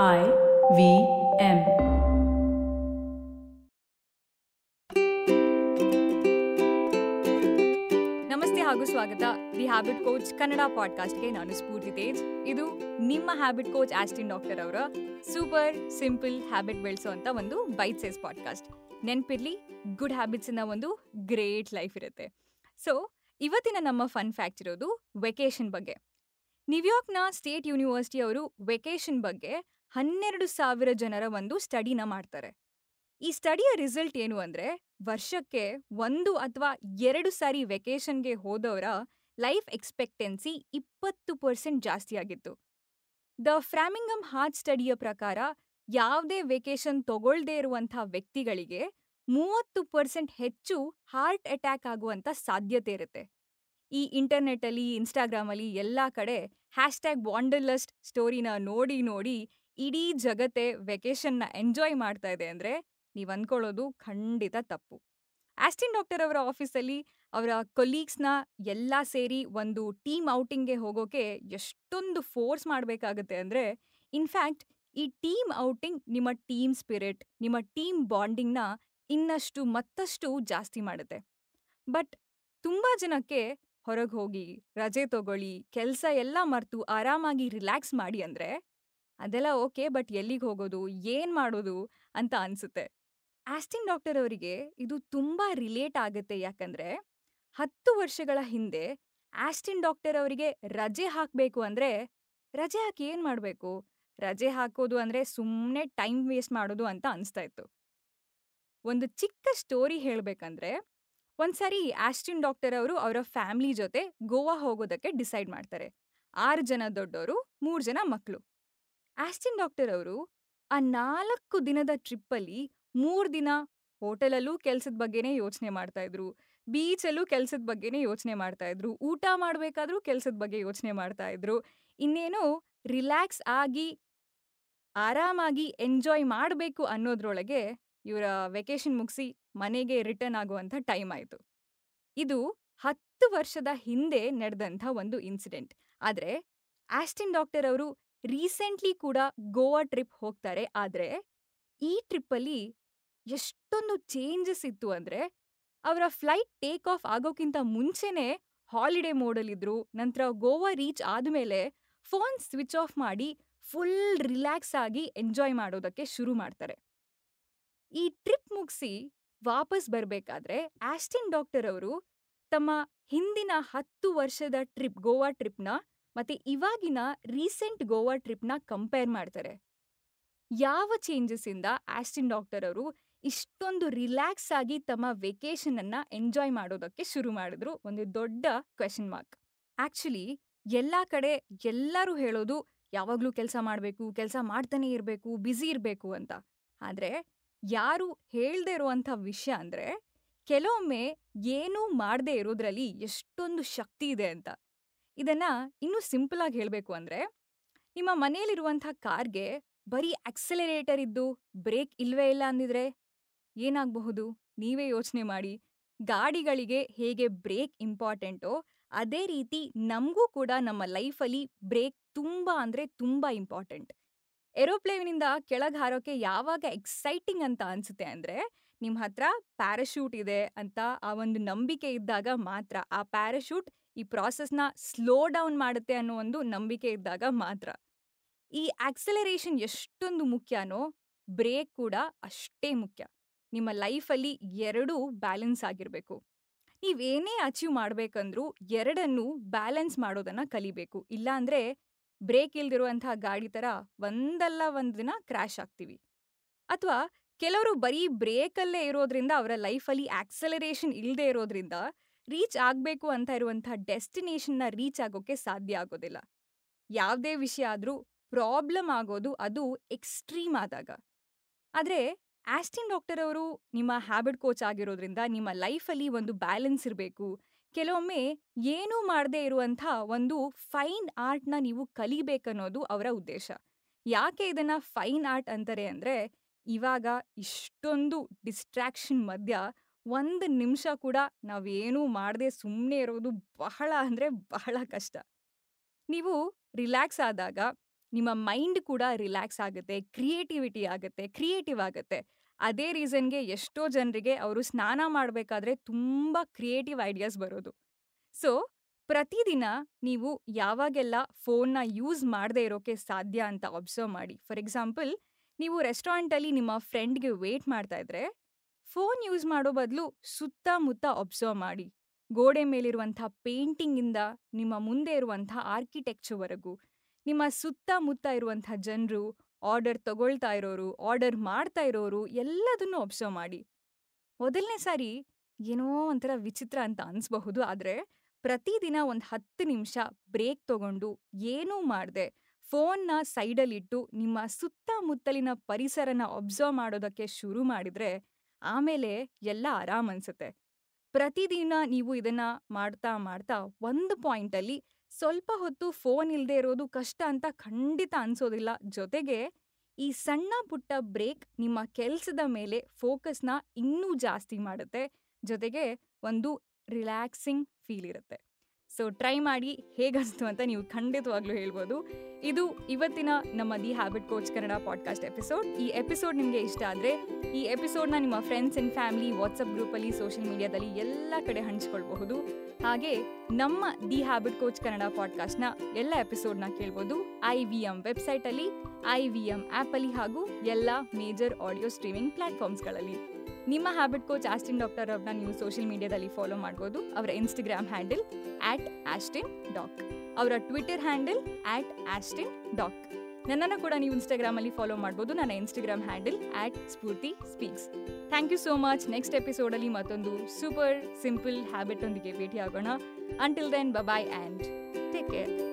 I V M. ನಮಸ್ತೆ ಹಾಗೂ ಸ್ವಾಗತ. ದಿ ಹ್ಯಾಬಿಟ್ ಕೋಚ್ ಕನ್ನಡ ಪಾಡ್ಕಾಸ್ಟ್ಗೆ ನಾನು ಸ್ಫೂರ್ತಿ ತೇಜ್. ಇದು ನಿಮ್ಮ ಹ್ಯಾಬಿಟ್ ಕೋಚ್ ಆಸ್ಟಿನ್ ಡಾಕ್ಟರ್ ಅವರ ಸೂಪರ್ ಸಿಂಪಲ್ ಹ್ಯಾಬಿಟ್ ಬೆಳೆಸೋ ಒಂದು ಬೈಟ್ ಸೈಸ್ ಪಾಡ್ಕಾಸ್ಟ್ ನೆನ್ಪಿರ್ಲಿ ಗುಡ್ ಹ್ಯಾಬಿಟ್ಸ್ ಇಂದ ಒಂದು ಗ್ರೇಟ್ ಲೈಫ್ ಇರುತ್ತೆ. ಸೊ ಇವತ್ತಿನ ನಮ್ಮ ಫನ್ ಫ್ಯಾಕ್ಟ್ ಇರೋದು ವೆಕೇಶನ್ ಬಗ್ಗೆ. ನ್ಯೂಯಾರ್ಕ್ನ ಸ್ಟೇಟ್ ಯೂನಿವರ್ಸಿಟಿ ಅವರು ವೆಕೇಶನ್ ಬಗ್ಗೆ ಹನ್ನೆರಡು ಸಾವಿರ ಜನರ ಒಂದು ಸ್ಟಡಿನ ಮಾಡ್ತಾರೆ. ಈ ಸ್ಟಡಿಯ ರಿಸಲ್ಟ್ ಏನು ಅಂದರೆ, ವರ್ಷಕ್ಕೆ ಒಂದು ಅಥವಾ ಎರಡು ಸಾರಿ ವೆಕೇಶನ್ಗೆ ಹೋದವರ ಲೈಫ್ ಎಕ್ಸ್ಪೆಕ್ಟೆನ್ಸಿ ಇಪ್ಪತ್ತು ಪರ್ಸೆಂಟ್ ಜಾಸ್ತಿ ಆಗಿತ್ತು. ದ ಫ್ರಾಮಿಂಗಮ್ ಹಾರ್ಟ್ ಸ್ಟಡಿಯ ಪ್ರಕಾರ ಯಾವುದೇ ವೆಕೇಷನ್ ತಗೊಳ್ದೇ ಇರುವಂಥ ವ್ಯಕ್ತಿಗಳಿಗೆ ಮೂವತ್ತು ಪರ್ಸೆಂಟ್ ಹೆಚ್ಚು ಹಾರ್ಟ್ ಅಟ್ಯಾಕ್ ಆಗುವಂಥ ಸಾಧ್ಯತೆ ಇರುತ್ತೆ. ಈ ಇಂಟರ್ನೆಟ್ಟಲ್ಲಿ, ಇನ್ಸ್ಟಾಗ್ರಾಮಲ್ಲಿ ಎಲ್ಲ ಕಡೆ ಹ್ಯಾಶ್ಟ್ಯಾಗ್ ವಾಂಡರ್ಲಸ್ಟ್ ಸ್ಟೋರಿನ ನೋಡಿ ನೋಡಿ ಇಡೀ ಜಗತ್ತೇ ವೆಕೇಶನ್ನ ಎಂಜಾಯ್ ಮಾಡ್ತಾ ಇದೆ ಅಂದರೆ ನೀವು ಅಂದ್ಕೊಳ್ಳೋದು ಖಂಡಿತ ತಪ್ಪು. ಆಸ್ಟಿನ್ ಡಾಕ್ಟರ್ ಅವರ ಆಫೀಸಲ್ಲಿ ಅವರ ಕೊಲೀಗ್ಸ್ನ ಎಲ್ಲ ಸೇರಿ ಒಂದು ಟೀಮ್ ಔಟಿಂಗ್ಗೆ ಹೋಗೋಕೆ ಎಷ್ಟೊಂದು ಫೋರ್ಸ್ ಮಾಡಬೇಕಾಗುತ್ತೆ ಅಂದರೆ ಇನ್ಫ್ಯಾಕ್ಟ್ ಈ ಟೀಮ್ ಔಟಿಂಗ್ ನಿಮ್ಮ ಟೀಮ್ ಸ್ಪಿರಿಟ್ ನಿಮ್ಮ ಟೀಮ್ ಬಾಂಡಿಂಗ್ನ ಇನ್ನಷ್ಟು ಮತ್ತಷ್ಟು ಜಾಸ್ತಿ ಮಾಡುತ್ತೆ. ಬಟ್ ತುಂಬ ಜನಕ್ಕೆ ಹೊರಗೆ ಹೋಗಿ, ರಜೆ ತಗೊಳ್ಳಿ, ಕೆಲಸ ಎಲ್ಲ ಮರೆತು ಆರಾಮಾಗಿ ರಿಲ್ಯಾಕ್ಸ್ ಮಾಡಿ ಅಂದರೆ ಅದೆಲ್ಲ ಓಕೆ, ಬಟ್ ಎಲ್ಲಿಗೆ ಹೋಗೋದು? ಏನು ಮಾಡೋದು? ಅಂತ ಅನ್ಸುತ್ತೆ. ಆಸ್ಟಿನ್ ಡಾಕ್ಟರ್ ಅವರಿಗೆ ಇದು ತುಂಬಾ ರಿಲೇಟ್ ಆಗುತ್ತೆ. ಯಾಕಂದ್ರೆ ಹತ್ತು ವರ್ಷಗಳ ಹಿಂದೆ ಆಸ್ಟಿನ್ ಡಾಕ್ಟರ್ ಅವರಿಗೆ ರಜೆ ಹಾಕಬೇಕು ಅಂದ್ರೆ ರಜೆ ಹಾಕಿ ಏನು ಮಾಡಬೇಕು? ರಜೆ ಹಾಕೋದು ಅಂದ್ರೆ ಸುಮ್ಮನೆ ಟೈಮ್ ವೇಸ್ಟ್ ಮಾಡೋದು ಅಂತ ಅನ್ಸ್ತಾ ಇತ್ತು. ಒಂದು ಚಿಕ್ಕ ಸ್ಟೋರಿ ಹೇಳಬೇಕಂದ್ರೆ ಒಂದ್ಸರಿ ಆಸ್ಟಿನ್ ಡಾಕ್ಟರ್ ಅವರು ಅವರ ಫ್ಯಾಮಿಲಿ ಜೊತೆ ಗೋವಾ ಹೋಗೋದಕ್ಕೆ ಡಿಸೈಡ್ ಮಾಡ್ತಾರೆ. ಆರು ಜನ ದೊಡ್ಡವರು ಮೂರು ಜನ ಮಕ್ಕಳು ಆಸ್ಟಿನ್ ಡಾಕ್ಟರ್ ಅವರು ಆ ನಾಲ್ಕು ದಿನದ ಟ್ರಿಪ್ಪಲ್ಲಿ ಮೂರು ದಿನ ಹೋಟೆಲಲ್ಲೂ ಕೆಲಸದ ಬಗ್ಗೆನೇ ಯೋಚನೆ ಮಾಡ್ತಾ ಇದ್ರು. ಬೀಚಲ್ಲೂ ಕೆಲಸದ ಬಗ್ಗೆನೇ ಯೋಚನೆ ಮಾಡ್ತಾ ಇದ್ರು. ಊಟ ಮಾಡಬೇಕಾದ್ರೂ ಕೆಲಸದ ಬಗ್ಗೆ ಯೋಚನೆ ಮಾಡ್ತಾ ಇದ್ರು. ಇನ್ನೇನು ರಿಲ್ಯಾಕ್ಸ್ ಆಗಿ, ಆರಾಮಾಗಿ ಎಂಜಾಯ್ ಮಾಡಬೇಕು ಅನ್ನೋದ್ರೊಳಗೆ ಇವರ ವೆಕೇಶನ್ ಮುಗಿಸಿ ಮನೆಗೆ ರಿಟರ್ನ್ ಆಗುವಂಥ ಟೈಮ್ ಆಯಿತು. ಇದು ಹತ್ತು ವರ್ಷದ ಹಿಂದೆ ನಡೆದಂಥ ಒಂದು ಇನ್ಸಿಡೆಂಟ್. ಆದರೆ ಆಸ್ಟಿನ್ ಡಾಕ್ಟರ್ ಅವರು ರೀಸೆಂಟ್ಲಿ ಕೂಡ ಗೋವಾ ಟ್ರಿಪ್ ಹೋಗ್ತಾರೆ. ಆದರೆ ಈ ಟ್ರಿಪ್ಪಲ್ಲಿ ಎಷ್ಟೊಂದು ಚೇಂಜಸ್ ಇತ್ತು ಅಂದರೆ ಅವರ ಫ್ಲೈಟ್ ಟೇಕ್ ಆಫ್ ಆಗೋಕ್ಕಿಂತ ಮುಂಚೆನೇ ಹಾಲಿಡೇ ಮೋಡಲ್ಲಿದ್ದರು ನಂತರ ಗೋವಾ ರೀಚ್ ಆದಮೇಲೆ ಫೋನ್ ಸ್ವಿಚ್ ಆಫ್ ಮಾಡಿ ಫುಲ್ ರಿಲ್ಯಾಕ್ಸ್ ಆಗಿ ಎಂಜಾಯ್ ಮಾಡೋದಕ್ಕೆ ಶುರು ಮಾಡ್ತಾರೆ. ಈ ಟ್ರಿಪ್ ಮುಗಿಸಿ ವಾಪಸ್ ಬರಬೇಕಾದ್ರೆ ಆಸ್ಟಿನ್ ಡಾಕ್ಟರ್ ಅವರು ತಮ್ಮ ಹಿಂದಿನ ಹತ್ತು ವರ್ಷದ ಟ್ರಿಪ್, ಗೋವಾ ಟ್ರಿಪ್ನ ಮತ್ತೆ ಇವಾಗಿನ ರೀಸೆಂಟ್ ಗೋವಾ ಟ್ರಿಪ್ನ ಕಂಪೇರ್ ಮಾಡ್ತಾರೆ. ಯಾವ ಚೇಂಜಸ್ಸಿಂದ ಆಸ್ಟಿನ್ ಡಾಕ್ಟರ್ ಅವರು ಇಷ್ಟೊಂದು ರಿಲ್ಯಾಕ್ಸ್ ಆಗಿ ತಮ್ಮ ವೆಕೇಶನ್ ಅನ್ನ ಎಂಜಾಯ್ ಮಾಡೋದಕ್ಕೆ ಶುರು ಮಾಡಿದ್ರು, ಒಂದು ದೊಡ್ಡ ಕ್ವೆಶನ್ ಮಾರ್ಕ್. ಆಕ್ಚುಲಿ ಎಲ್ಲ ಕಡೆ ಎಲ್ಲರೂ ಹೇಳೋದು, ಯಾವಾಗಲೂ ಕೆಲಸ ಮಾಡಬೇಕು, ಕೆಲಸ ಮಾಡ್ತಾನೆ ಇರಬೇಕು, ಬ್ಯುಸಿ ಇರಬೇಕು ಅಂತ. ಆದರೆ ಯಾರು ಹೇಳದೇ ಇರುವಂಥ ವಿಷಯ ಅಂದರೆ, ಕೆಲವೊಮ್ಮೆ ಏನೂ ಮಾಡದೇ ಇರೋದ್ರಲ್ಲಿ ಎಷ್ಟೊಂದು ಶಕ್ತಿ ಇದೆ ಅಂತ. ಇದನ್ನ ಇನ್ನೂ ಸಿಂಪಲ್ ಆಗಿ ಹೇಳಬೇಕು ಅಂದರೆ, ನಿಮ್ಮ ಮನೆಯಲ್ಲಿರುವಂಥ ಕಾರ್ಗೆ ಬರೀ ಆಕ್ಸೆಲರೇಟರ್ ಇದ್ದು ಬ್ರೇಕ್ ಇಲ್ವೇ ಇಲ್ಲ ಅಂದಿದ್ರೆ ಏನಾಗಬಹುದು? ನೀವೇ ಯೋಚನೆ ಮಾಡಿ. ಗಾಡಿಗಳಿಗೆ ಹೇಗೆ ಬ್ರೇಕ್ ಇಂಪಾರ್ಟೆಂಟೋ ಅದೇ ರೀತಿ ನಮಗೂ ಕೂಡ ನಮ್ಮ ಲೈಫಲ್ಲಿ ಬ್ರೇಕ್ ತುಂಬ ಅಂದರೆ ತುಂಬ ಇಂಪಾರ್ಟೆಂಟ್ ಏರೋಪ್ಲೇನಿಂದ ಕೆಳಗೆ ಹಾರೋಕೆ ಯಾವಾಗ ಎಕ್ಸೈಟಿಂಗ್ ಅಂತ ಅನಿಸುತ್ತೆ ಅಂದರೆ ನಿಮ್ಮ ಹತ್ರ ಪ್ಯಾರಾಶೂಟ್ ಇದೆ ಅಂತ ಆ ಒಂದು ನಂಬಿಕೆ ಇದ್ದಾಗ ಮಾತ್ರ ಆ ಪ್ಯಾರಾಶೂಟ್ ಈ ಪ್ರಾಸೆಸ್ನ ಸ್ಲೋ ಡೌನ್ ಮಾಡುತ್ತೆ ಅನ್ನೋ ಒಂದು ನಂಬಿಕೆ ಇದ್ದಾಗ ಮಾತ್ರ. ಈ ಆಕ್ಸಲರೇಷನ್ ಎಷ್ಟೊಂದು ಮುಖ್ಯನೋ ಬ್ರೇಕ್ ಕೂಡ ಅಷ್ಟೇ ಮುಖ್ಯ. ನಿಮ್ಮ ಲೈಫಲ್ಲಿ ಎರಡೂ ಬ್ಯಾಲೆನ್ಸ್ ಆಗಿರಬೇಕು. ನೀವೇನೇ ಅಚೀವ್ ಮಾಡಬೇಕಂದ್ರೂ ಎರಡನ್ನೂ ಬ್ಯಾಲೆನ್ಸ್ ಮಾಡೋದನ್ನ ಕಲಿಬೇಕು. ಇಲ್ಲಾಂದರೆ ಬ್ರೇಕ್ ಇಲ್ದಿರುವಂಥ ಗಾಡಿ ಥರ ಒಂದಲ್ಲ ಒಂದು ದಿನ ಕ್ರ್ಯಾಶ್ ಆಗ್ತೀವಿ. ಅಥವಾ ಕೆಲವರು ಬರೀ ಬ್ರೇಕಲ್ಲೇ ಇರೋದ್ರಿಂದ ಅವರ ಲೈಫಲ್ಲಿ ಆಕ್ಸಲರೇಷನ್ ಇಲ್ಲದೆ ಇರೋದ್ರಿಂದ ರೀಚ್ ಆಗಬೇಕು ಅಂತ ಇರುವಂಥ ಡೆಸ್ಟಿನೇಷನ್ನ ರೀಚ್ ಆಗೋಕ್ಕೆ ಸಾಧ್ಯ ಆಗೋದಿಲ್ಲ. ಯಾವುದೇ ವಿಷಯ ಆದರೂ ಪ್ರಾಬ್ಲಮ್ ಆಗೋದು ಅದು ಎಕ್ಸ್ಟ್ರೀಮ್ ಆದಾಗ. ಆದರೆ ಆಸ್ಟಿನ್ ಡಾಕ್ಟರ್ ಅವರು ನಿಮ್ಮ ಹ್ಯಾಬಿಟ್ ಕೋಚ್ ಆಗಿರೋದ್ರಿಂದ ನಿಮ್ಮ ಲೈಫಲ್ಲಿ ಒಂದು ಬ್ಯಾಲೆನ್ಸ್ ಇರಬೇಕು. ಕೆಲವೊಮ್ಮೆ ಏನೂ ಮಾಡದೇ ಇರುವಂಥ ಒಂದು ಫೈನ್ ಆರ್ಟ್ನ ನೀವು ಕಲಿಬೇಕನ್ನೋದು ಅವರ ಉದ್ದೇಶ. ಯಾಕೆ ಇದನ್ನ ಫೈನ್ ಆರ್ಟ್ ಅಂತಾರೆ ಅಂದರೆ ಇವಾಗ ಇಷ್ಟೊಂದು ಡಿಸ್ಟ್ರಾಕ್ಷನ್ ಮಧ್ಯ ಒಂದು ನಿಮಿಷ ಕೂಡ ನಾವೇನೂ ಮಾಡದೆ ಸುಮ್ಮನೆ ಇರೋದು ಬಹಳ ಅಂದರೆ ಬಹಳ ಕಷ್ಟ. ನೀವು ರಿಲ್ಯಾಕ್ಸ್ ಆದಾಗ ನಿಮ್ಮ ಮೈಂಡ್ ಕೂಡ ರಿಲ್ಯಾಕ್ಸ್ ಆಗುತ್ತೆ, ಕ್ರಿಯೇಟಿವಿಟಿ ಆಗುತ್ತೆ, ಕ್ರಿಯೇಟಿವ್ ಆಗುತ್ತೆ. ಅದೇ ರೀಸನ್ಗೆ ಎಷ್ಟೋ ಜನರಿಗೆ ಅವರು ಸ್ನಾನ ಮಾಡಬೇಕಾದ್ರೆ ತುಂಬ ಕ್ರಿಯೇಟಿವ್ ಐಡಿಯಾಸ್ ಬರೋದು. ಸೊ, ಪ್ರತಿದಿನ ನೀವು ಯಾವಾಗೆಲ್ಲ ಫೋನ್ನ ಯೂಸ್ ಮಾಡದೇ ಇರೋಕ್ಕೆ ಸಾಧ್ಯ ಅಂತ ಅಬ್ಸರ್ವ್ ಮಾಡಿ. ಫಾರ್ ಎಕ್ಸಾಂಪಲ್, ನೀವು ರೆಸ್ಟೋರೆಂಟಲ್ಲಿ ನಿಮ್ಮ ಫ್ರೆಂಡ್ಗೆ ವೇಟ್ ಮಾಡ್ತಾ ಇದ್ರೆ ಫೋನ್ ಯೂಸ್ ಮಾಡೋ ಬದಲು ಸುತ್ತಮುತ್ತ ಅಬ್ಸರ್ವ್ ಮಾಡಿ. ಗೋಡೆ ಮೇಲಿರುವಂಥ ಪೇಂಟಿಂಗಿಂದ ನಿಮ್ಮ ಮುಂದೆ ಇರುವಂಥ ಆರ್ಕಿಟೆಕ್ಚರ್ವರೆಗೂ ನಿಮ್ಮ ಸುತ್ತಮುತ್ತ ಇರುವಂಥ ಜನರು, ಆರ್ಡರ್ ತಗೊಳ್ತಾ ಇರೋರು, ಆರ್ಡರ್ ಮಾಡ್ತಾ ಇರೋರು ಎಲ್ಲದನ್ನು ಅಬ್ಸರ್ವ್ ಮಾಡಿ. ಮೊದಲನೇ ಸಾರಿ ಏನೋ ಒಂಥರ ವಿಚಿತ್ರ ಅಂತ ಅನಿಸ್ಬಹುದು, ಆದರೆ ಪ್ರತಿದಿನ ಒಂದು ಹತ್ತು ನಿಮಿಷ ಬ್ರೇಕ್ ತಗೊಂಡು ಏನೂ ಮಾಡದೆ. ಫೋನ್ನ ಸೈಡಲ್ಲಿಟ್ಟು ನಿಮ್ಮ ಸುತ್ತಮುತ್ತಲಿನ ಪರಿಸರನ ಅಬ್ಸರ್ವ್ ಮಾಡೋದಕ್ಕೆ ಶುರು ಮಾಡಿದ್ರೆ ಆಮೇಲೆ ಎಲ್ಲ ಆರಾಮ್ ಅನ್ಸುತ್ತೆ. ಪ್ರತಿದಿನ ನೀವು ಇದನ್ನ ಮಾಡ್ತಾ ಮಾಡ್ತಾ ಒಂದು ಪಾಯಿಂಟಲ್ಲಿ ಸ್ವಲ್ಪ ಹೊತ್ತು ಫೋನ್ ಇಲ್ಲದೆ ಇರೋದು ಕಷ್ಟ ಅಂತ ಖಂಡಿತ ಅನ್ಸೋದಿಲ್ಲ. ಜೊತೆಗೆ ಈ ಸಣ್ಣ ಪುಟ್ಟ ಬ್ರೇಕ್ ನಿಮ್ಮ ಕೆಲಸದ ಮೇಲೆ ಫೋಕಸ್ನ ಇನ್ನೂ ಜಾಸ್ತಿ ಮಾಡುತ್ತೆ. ಜೊತೆಗೆ ಒಂದು ರಿಲ್ಯಾಕ್ಸಿಂಗ್ ಫೀಲ್ ಇರುತ್ತೆ. ಸೊ ಟ್ರೈ ಮಾಡಿ ಹೇಗನ್ನಿಸ್ತು ಅಂತ ನೀವು ಖಂಡಿತವಾಗ್ಲೂ ಹೇಳ್ಬೋದು. ಇದು ಇವತ್ತಿನ ನಮ್ಮ the habit coach Kannada podcast episode ಈ ಎಪಿಸೋಡ್ ನಿಮಗೆ ಇಷ್ಟ ಆದರೆ ಈ ಎಪಿಸೋಡ್ನ ನಿಮ್ಮ ಫ್ರೆಂಡ್ಸ್ ಆ್ಯಂಡ್ ಫ್ಯಾಮಿಲಿ ವಾಟ್ಸಪ್ ಗ್ರೂಪಲ್ಲಿ ಸೋಷಿಯಲ್ ಮೀಡಿಯಾದಲ್ಲಿ ಎಲ್ಲ ಕಡೆ ಹಂಚ್ಕೊಳ್ಬಹುದು. ಹಾಗೆ ನಮ್ಮ ದಿ ಹ್ಯಾಬಿಟ್ ಕೋಚ್ ಕನ್ನಡ ಪಾಡ್ಕಾಸ್ಟ್ನ ಎಲ್ಲ ಎಪಿಸೋಡ್ನ ಕೇಳ್ಬೋದು. ಐ ವಿ ಎಂ ವೆಬ್ಸೈಟಲ್ಲಿ ಐ ವಿ ಎಂ ಆ್ಯಪಲ್ಲಿ ಹಾಗೂ ಎಲ್ಲ ಮೇಜರ್ ಆಡಿಯೋ ಸ್ಟ್ರೀಮಿಂಗ್ ಪ್ಲಾಟ್ಫಾರ್ಮ್ಸ್ಗಳಲ್ಲಿ ನಿಮ್ಮ ಹ್ಯಾಬಿಟ್ ಕೋಚ್ ಆಸ್ಟಿನ್ ಡಾಕ್ಟರ್ ಅವ್ರನ್ನ ನೀವು ಸೋಷಿಯಲ್ ಮೀಡಿಯಾದಲ್ಲಿ ಫಾಲೋ ಮಾಡ್ಬೋದು. ಅವರ Instagram handle at Austin Doc ಅವರ Twitter handle at Austin Doc ನನ್ನನ್ನು ಕೂಡ ನೀವು ಇನ್ಸ್ಟಾಗ್ರಾಮಲ್ಲಿ ಫಾಲೋ ಮಾಡ್ಬೋದು. ನನ್ನ Instagram handle at Spoorthi speaks thank you so much next ಎಪಿಸೋಡಲ್ಲಿ ಮತ್ತೊಂದು ಸೂಪರ್ ಸಿಂಪಲ್ ಹ್ಯಾಬಿಟ್ ಒಂದಿಗೆ ಭೇಟಿ ಆಗೋಣ until then bye bye and take care